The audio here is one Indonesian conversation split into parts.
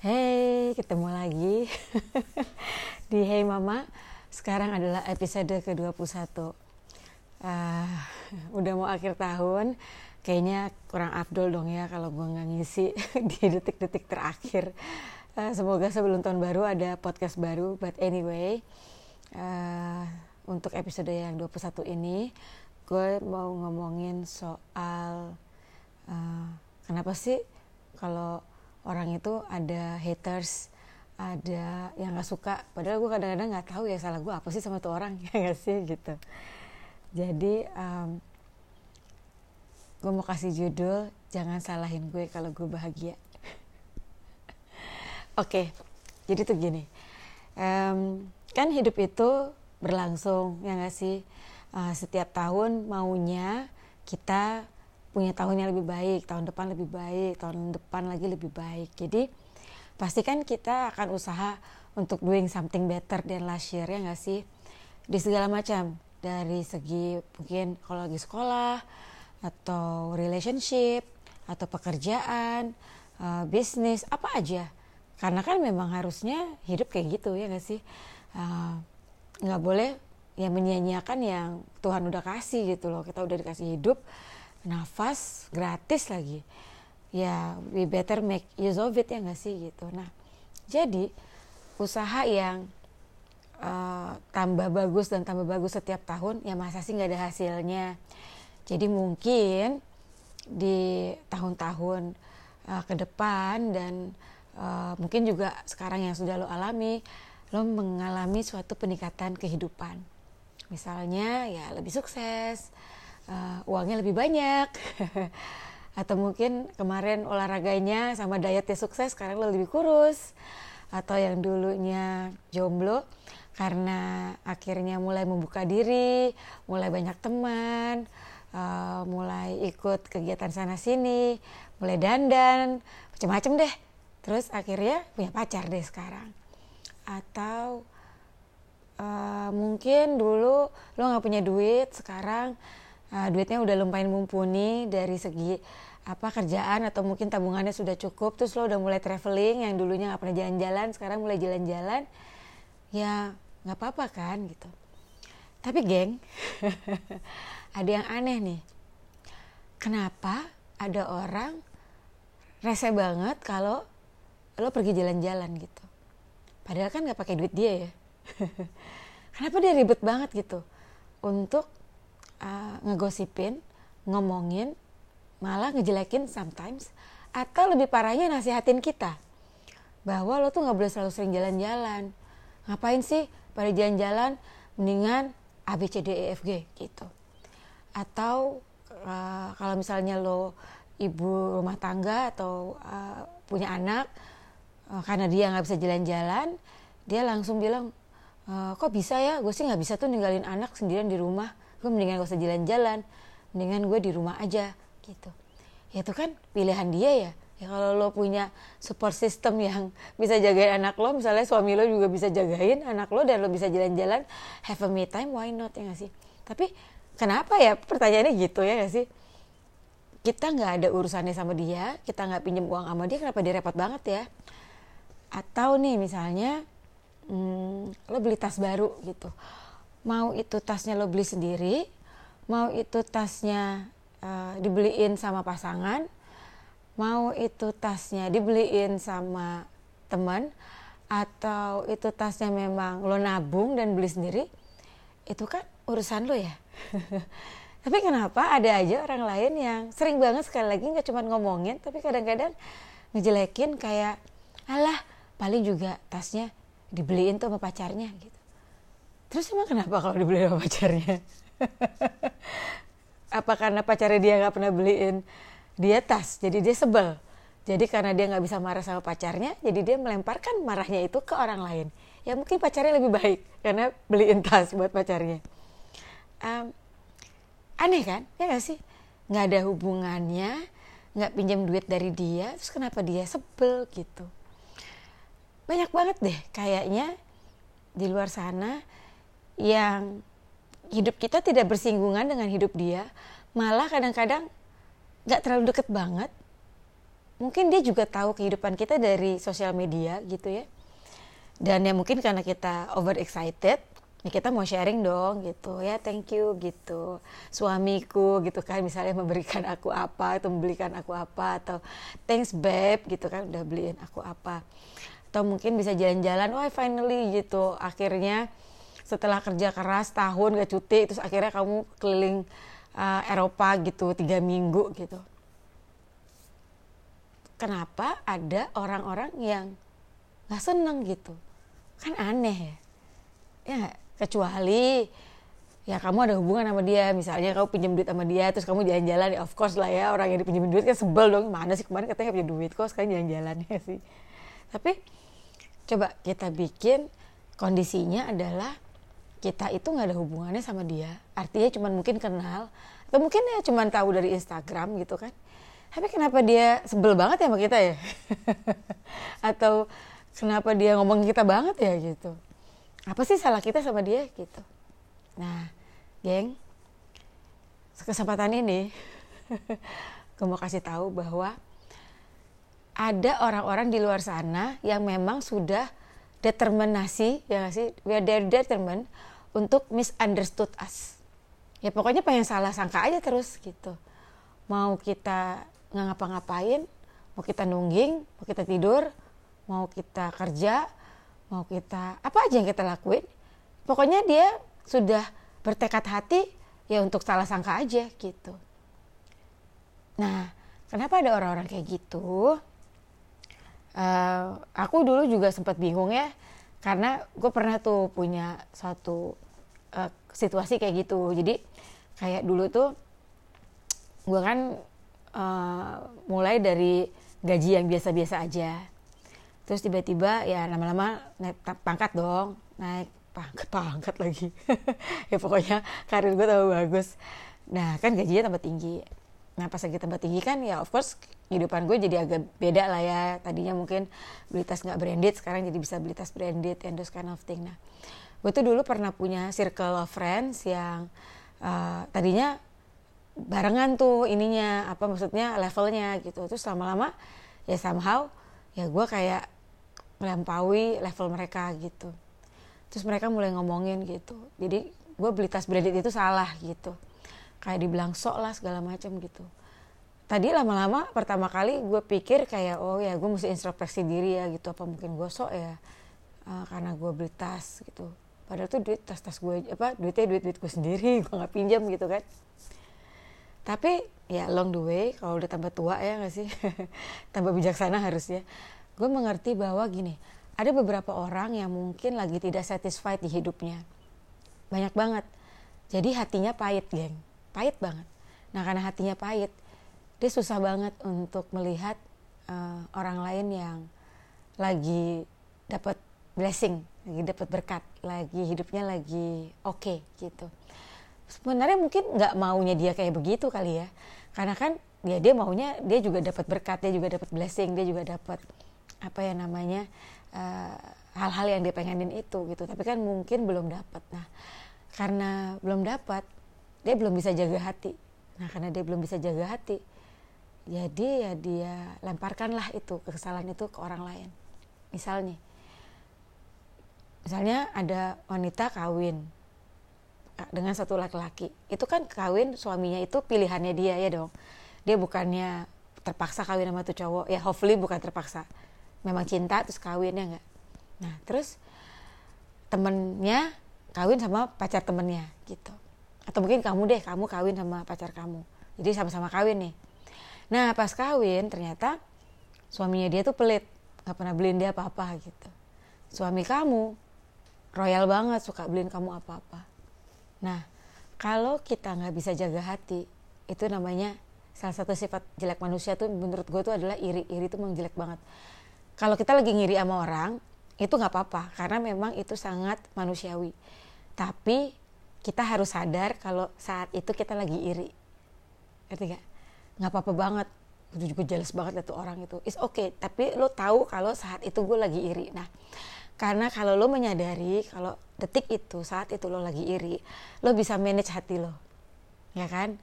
Hey, ketemu lagi di Hey Mama. Sekarang adalah episode ke-21. Uh, udah mau akhir tahun, kayaknya kurang afdol dong ya kalau gue nggak ngisi di detik-detik terakhir. Uh, semoga sebelum tahun baru ada podcast baru. But anyway, uh, untuk episode yang 21 ini, gue mau ngomongin soal uh, kenapa sih kalau orang itu ada haters ada yang nggak suka. Padahal gue kadang-kadang nggak tahu ya salah gue apa sih sama tuh orang ya nggak sih gitu. Jadi um, gue mau kasih judul jangan salahin gue kalau gue bahagia. Oke okay, jadi tuh gini. Um, kan hidup itu berlangsung ya nggak sih? Uh, setiap tahun maunya kita punya tahun yang lebih baik, tahun depan lebih baik, tahun depan lagi lebih baik. Jadi pastikan kita akan usaha untuk doing something better than last year ya nggak sih? Di segala macam dari segi mungkin kalau lagi sekolah atau relationship atau pekerjaan, uh, bisnis apa aja. Karena kan memang harusnya hidup kayak gitu ya nggak sih? Uh, nggak boleh ya menyia-nyiakan yang Tuhan udah kasih gitu loh. Kita udah dikasih hidup nafas gratis lagi. Ya we better make use of it ya nggak sih gitu. Nah jadi usaha yang uh, tambah bagus dan tambah bagus setiap tahun ya masa sih nggak ada hasilnya? Jadi mungkin di tahun-tahun uh, ke depan dan uh, mungkin juga sekarang yang sudah lo alami lo mengalami suatu peningkatan kehidupan. Misalnya ya lebih sukses uh, uangnya lebih banyak. Atau mungkin kemarin olahraganya sama dietnya sukses sekarang lo lebih kurus. Atau yang dulunya jomblo karena akhirnya mulai membuka diri mulai banyak teman uh, mulai ikut kegiatan sana sini mulai dandan macam-macam deh. Terus akhirnya punya pacar deh sekarang. Atau uh, mungkin dulu lo nggak punya duit sekarang uh, duitnya udah lumayan mumpuni dari segi apa kerjaan atau mungkin tabungannya sudah cukup terus lo udah mulai traveling yang dulunya nggak pernah jalan-jalan sekarang mulai jalan-jalan ya nggak apa-apa kan gitu. Tapi geng ada yang aneh nih. Kenapa ada orang rese banget kalau lo pergi jalan-jalan gitu? Padahal kan nggak pakai duit dia ya. Kenapa dia ribet banget gitu? Untuk uh, ngegosipin, ngomongin, malah ngejelekin sometimes, atau lebih parahnya nasihatin kita bahwa lo tuh nggak boleh selalu sering jalan-jalan. Ngapain sih pada jalan-jalan mendingan A B C D E F G gitu. Atau uh, kalau misalnya lo ibu rumah tangga atau uh, punya anak uh, karena dia nggak bisa jalan-jalan, dia langsung bilang e, kok bisa ya gue sih nggak bisa tuh ninggalin anak sendirian di rumah gue mendingan gak usah jalan-jalan. Mendingan gue di rumah aja gitu. Ya itu kan pilihan dia ya. Ya kalau lo punya support system yang bisa jagain anak lo misalnya suami lo juga bisa jagain anak lo dan lo bisa jalan-jalan have a me time why not ya gak sih? Tapi kenapa ya? Pertanyaannya gitu ya gak sih? Kita nggak ada urusannya sama dia kita nggak pinjam uang sama dia kenapa dia repot banget ya? Atau nih misalnya hmm, lo beli tas baru gitu mau itu tasnya lo beli sendiri mau itu tasnya uh, dibeliin sama pasangan mau itu tasnya dibeliin sama teman atau itu tasnya memang lo nabung dan beli sendiri itu kan urusan lo ya. Tapi kenapa ada aja orang lain yang sering banget sekali lagi nggak cuma ngomongin tapi kadang-kadang ngejelekin kayak alah paling juga tasnya dibeliin tuh sama pacarnya gitu Terus emang kenapa kalau dibeli sama pacarnya? Apa karena pacarnya dia nggak pernah beliin dia tas, jadi dia sebel. Jadi karena dia nggak bisa marah sama pacarnya, jadi dia melemparkan marahnya itu ke orang lain. Ya mungkin pacarnya lebih baik karena beliin tas buat pacarnya. Um, aneh kan? Ya nggak sih? Nggak ada hubungannya, nggak pinjam duit dari dia, terus kenapa dia sebel gitu? Banyak banget deh kayaknya di luar sana yang hidup kita tidak bersinggungan dengan hidup dia, malah kadang-kadang nggak terlalu deket banget, mungkin dia juga tahu kehidupan kita dari sosial media gitu ya. Dan ya mungkin karena kita over excited ya kita mau sharing dong gitu. Ya thank you gitu. Suamiku gitu kan misalnya memberikan aku apa atau membelikan aku apa atau thanks babe gitu kan udah beliin aku apa. Atau mungkin bisa jalan-jalan wah finally gitu. Akhirnya setelah kerja keras tahun gak cuti terus akhirnya kamu keliling uh, Eropa gitu tiga minggu gitu. Kenapa ada orang-orang yang nggak seneng gitu? Kan aneh ya. Ya kecuali ya kamu ada hubungan sama dia. Misalnya kamu pinjam duit sama dia terus kamu jalan-jalan ya of course lah ya orang yang dipinjam duit kan sebel dong. Mana sih kemarin katanya punya duit kok sekarang jalan-jalan ya sih. Tapi coba kita bikin kondisinya adalah kita itu nggak ada hubungannya sama dia. Artinya cuma mungkin kenal atau mungkin ya cuma tahu dari Instagram gitu kan. Tapi kenapa dia sebel banget ya sama kita ya? Atau kenapa dia ngomong kita banget ya gitu? Apa sih salah kita sama dia gitu? Nah geng kesempatan ini gue mau kasih tahu bahwa ada orang-orang di luar sana yang memang sudah determinasi ya sih? We are determined untuk misunderstood us. Ya pokoknya pengen salah sangka aja terus gitu. Mau kita nggak ngapa-ngapain mau kita nungging mau kita tidur mau kita kerja mau kita apa aja yang kita lakuin pokoknya dia sudah bertekad hati ya untuk salah sangka aja gitu. Nah kenapa ada orang-orang kayak gitu? Uh, aku dulu juga sempat bingung ya karena gue pernah tuh punya satu uh, situasi kayak gitu. Jadi kayak dulu tuh gue kan uh, mulai dari gaji yang biasa-biasa aja. Terus tiba-tiba ya lama-lama naik pangkat dong. Naik pangkat pangkat lagi. Ya pokoknya karir gue tambah bagus. Nah kan gajinya tambah tinggi nah pas lagi tambah tinggi kan ya of course kehidupan gue jadi agak beda lah ya. Tadinya mungkin beli tas nggak branded sekarang jadi bisa beli tas branded and those kind of thing. Nah gue tuh dulu pernah punya circle of friends yang uh, tadinya barengan tuh ininya apa maksudnya levelnya gitu. Terus lama-lama ya somehow ya gue kayak melampaui level mereka gitu. Terus mereka mulai ngomongin gitu. Jadi gue beli tas branded itu salah gitu kayak dibilang sok lah segala macam gitu. Tadi lama-lama pertama kali gue pikir kayak oh ya gue mesti introspeksi diri ya gitu apa mungkin gue sok ya uh, karena gue beli tas gitu. Padahal tuh duit tas-tas gue apa duitnya duit duit gue sendiri gue nggak pinjam gitu kan. Tapi ya along the way kalau udah tambah tua ya nggak sih? Tambah bijaksana harusnya. Gue mengerti bahwa gini ada beberapa orang yang mungkin lagi tidak satisfied di hidupnya. Banyak banget. Jadi hatinya pahit geng pahit banget. Nah karena hatinya pahit dia susah banget untuk melihat uh, orang lain yang lagi dapat blessing lagi dapat berkat lagi hidupnya lagi oke okay, gitu. Sebenarnya mungkin nggak maunya dia kayak begitu kali ya. Karena kan ya dia maunya dia juga dapat berkat dia juga dapat blessing dia juga dapat apa ya namanya eh, hal-hal yang dia pengenin itu gitu. Tapi kan mungkin belum dapat. Nah karena belum dapat dia belum bisa jaga hati. Nah karena dia belum bisa jaga hati jadi ya dia lemparkanlah itu kesalahan itu ke orang lain. Misalnya misalnya ada wanita kawin dengan satu laki-laki. Itu kan kawin suaminya itu pilihannya dia ya dong. Dia bukannya terpaksa kawin sama tuh cowok. Ya hopefully bukan terpaksa. Memang cinta terus kawin ya enggak nah terus temennya kawin sama pacar temennya gitu atau mungkin kamu deh kamu kawin sama pacar kamu jadi sama-sama kawin nih nah pas kawin ternyata suaminya dia tuh pelit nggak pernah beliin dia apa-apa gitu suami kamu royal banget suka beliin kamu apa-apa Nah, kalau kita nggak bisa jaga hati, itu namanya salah satu sifat jelek manusia tuh menurut gue tuh adalah iri. Iri itu memang jelek banget. Kalau kita lagi ngiri sama orang, itu nggak apa-apa karena memang itu sangat manusiawi. Tapi kita harus sadar kalau saat itu kita lagi iri. Ngerti gak? Nggak apa-apa banget. Gue juga jelas banget liat tuh orang itu. It's okay. Tapi lo tahu kalau saat itu gue lagi iri. Nah, karena kalau lo menyadari kalau detik itu saat itu lo lagi iri, lo bisa manage hati lo, ya kan?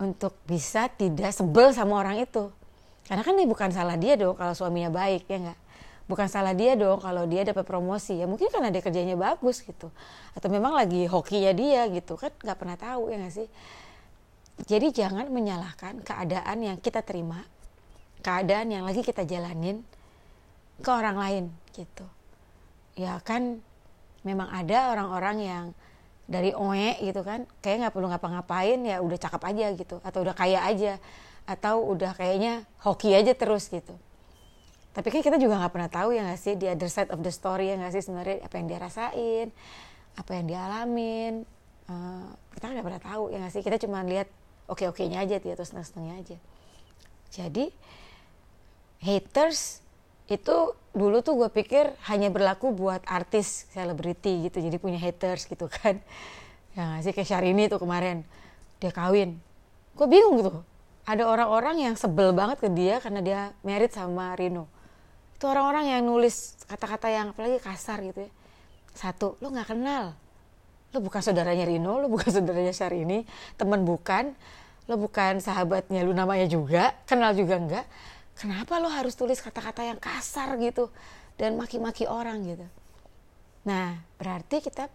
Untuk bisa tidak sebel sama orang itu. karena kan ini bukan salah dia dong kalau suaminya baik ya nggak bukan salah dia dong kalau dia dapat promosi. Ya mungkin karena dia kerjanya bagus gitu. Atau memang lagi hokinya dia gitu. Kan nggak pernah tahu ya nggak sih? Jadi jangan menyalahkan keadaan yang kita terima keadaan yang lagi kita jalanin ke orang lain gitu. Ya kan memang ada orang-orang yang dari oe gitu kan kayak nggak perlu ngapa-ngapain ya udah cakep aja gitu. Atau udah kaya aja. Atau udah kayaknya hoki aja terus gitu tapi kan kita juga nggak pernah tahu ya nggak sih di other side of the story ya nggak sih sebenarnya apa yang dia rasain apa yang dia alamin. Uh, kita nggak pernah tahu ya nggak sih kita cuma lihat oke oke nya aja dia terus seneng senengnya aja. Jadi haters itu dulu tuh gue pikir hanya berlaku buat artis selebriti gitu jadi punya haters gitu kan. Ya gak sih kayak Syahrini tuh kemarin dia kawin. Gue bingung gitu ada orang-orang yang sebel banget ke dia karena dia merit sama Rino itu orang-orang yang nulis kata-kata yang apalagi kasar gitu ya. Satu lo nggak kenal. Lo bukan saudaranya Rino lo bukan saudaranya Syahrini. Teman bukan. Lo bukan sahabatnya lo namanya juga. Kenal juga enggak kenapa lo harus tulis kata-kata yang kasar gitu? Dan maki-maki orang gitu. Nah berarti kita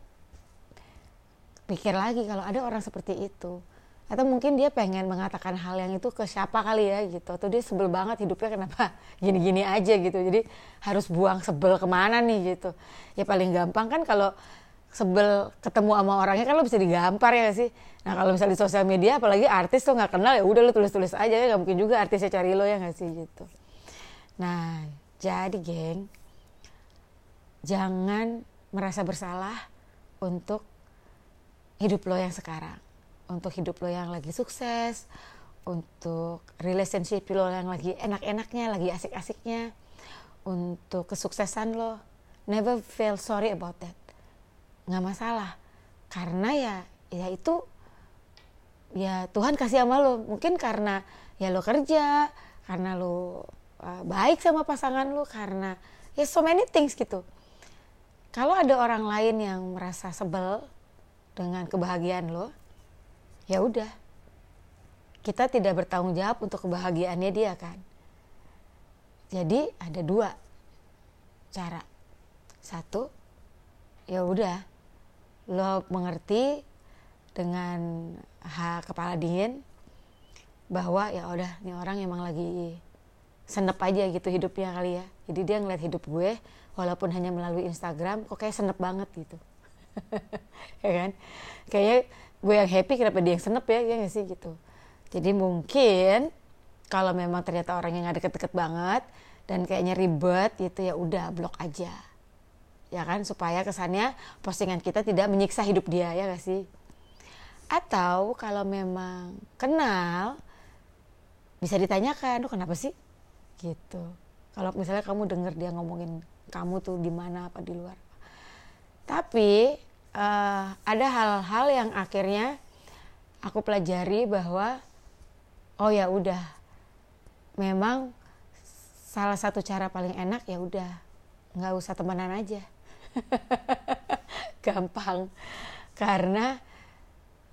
pikir lagi kalau ada orang seperti itu atau mungkin dia pengen mengatakan hal yang itu ke siapa kali ya gitu. Atau dia sebel banget hidupnya kenapa gini-gini aja gitu. Jadi harus buang sebel ke mana nih gitu. Ya paling gampang kan kalau sebel ketemu sama orangnya kan lo bisa digampar ya sih? Nah kalau misalnya di sosial media apalagi artis tuh nggak kenal ya udah lo tulis-tulis aja ya. Nggak mungkin juga artisnya cari lo ya nggak sih gitu. Nah jadi geng jangan merasa bersalah untuk hidup lo yang sekarang untuk hidup lo yang lagi sukses, untuk relationship lo yang lagi enak-enaknya, lagi asik-asiknya, untuk kesuksesan lo. Never feel sorry about that. Nggak masalah. Karena ya, ya itu, ya Tuhan kasih sama lo. Mungkin karena ya lo kerja, karena lo uh, baik sama pasangan lo, karena ya so many things gitu. Kalau ada orang lain yang merasa sebel dengan kebahagiaan lo, ya udah. Kita tidak bertanggung jawab untuk kebahagiaannya dia kan? Jadi ada dua cara. Satu ya udah lo mengerti dengan hak kepala dingin bahwa ya udah nih orang emang lagi senep aja gitu hidupnya kali ya. Jadi dia ngeliat hidup gue walaupun hanya melalui Instagram kok kayak senep banget gitu. Ya kan? Kayaknya gue yang happy kenapa dia yang senep ya ya gak sih gitu jadi mungkin kalau memang ternyata orang yang gak deket-deket banget dan kayaknya ribet gitu ya udah blok aja ya kan supaya kesannya postingan kita tidak menyiksa hidup dia ya gak sih atau kalau memang kenal bisa ditanyakan, lu kenapa sih? Gitu. Kalau misalnya kamu denger dia ngomongin kamu tuh di mana apa di luar. Tapi uh, ada hal-hal yang akhirnya aku pelajari bahwa oh ya udah memang salah satu cara paling enak ya udah nggak usah temenan aja. Gampang. Karena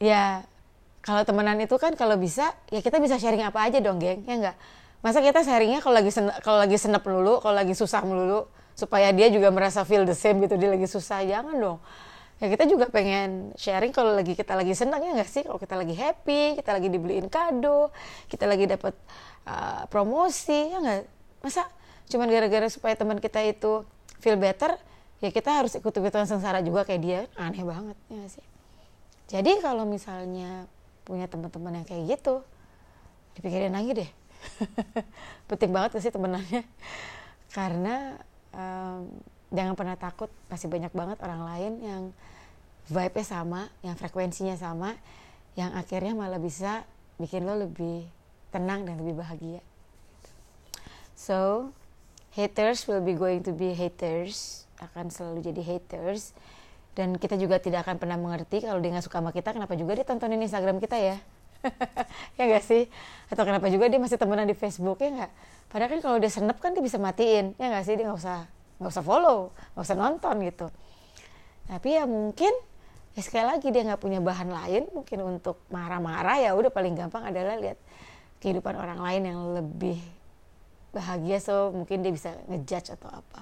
ya kalau temenan itu kan kalau bisa ya kita bisa sharing apa aja dong geng ya nggak? Masa kita sharingnya kalau lagi kalau lagi senep melulu kalau lagi susah melulu supaya dia juga merasa feel the same gitu dia lagi susah jangan dong ya kita juga pengen sharing kalau lagi kita lagi senang ya nggak sih? Kalau kita lagi happy kita lagi dibeliin kado kita lagi dapat uh, promosi ya nggak? Masa cuman gara-gara supaya teman kita itu feel better ya kita harus ikut-ikutan sengsara juga kayak dia. Aneh banget ya sih? Jadi kalau misalnya punya teman-teman yang kayak gitu dipikirin lagi deh. Penting banget sih temenannya? Karena um, jangan pernah takut pasti banyak banget orang lain yang vibe-nya sama yang frekuensinya sama yang akhirnya malah bisa bikin lo lebih tenang dan lebih bahagia. So haters will be going to be haters akan selalu jadi haters. Dan kita juga tidak akan pernah mengerti kalau dia nggak suka sama kita kenapa juga dia tontonin Instagram kita ya? Ya gak sih? Atau kenapa juga dia masih temenan di Facebook ya nggak? Padahal kan kalau dia senep kan dia bisa matiin ya nggak sih? Dia nggak usah nggak usah follow nggak usah nonton gitu. Tapi ya mungkin ya sekali lagi dia nggak punya bahan lain mungkin untuk marah-marah ya udah paling gampang adalah lihat kehidupan orang lain yang lebih bahagia so mungkin dia bisa ngejudge atau apa.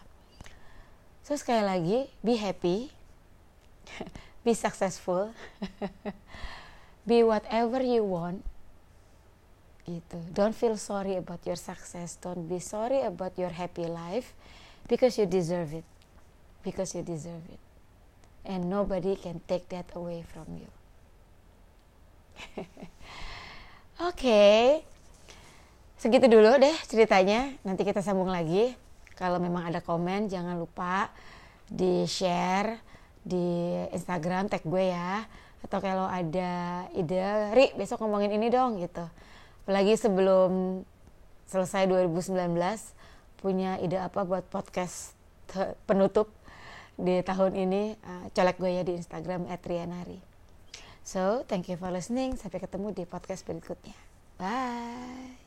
So sekali lagi be happy be successful be whatever you want gitu. Don't feel sorry about your success don't be sorry about your happy life because you deserve it. Because you deserve it. And nobody can take that away from you. Oke okay. Segitu dulu deh ceritanya. Nanti kita sambung lagi. Kalau memang ada komen jangan lupa di share di Instagram tag gue ya. Atau kalau ada ide Ri besok ngomongin ini dong gitu. Apalagi sebelum selesai 2019 punya ide apa buat podcast penutup di tahun ini uh, colek gue ya di Instagram @rianari. So, thank you for listening. Sampai ketemu di podcast berikutnya. Bye.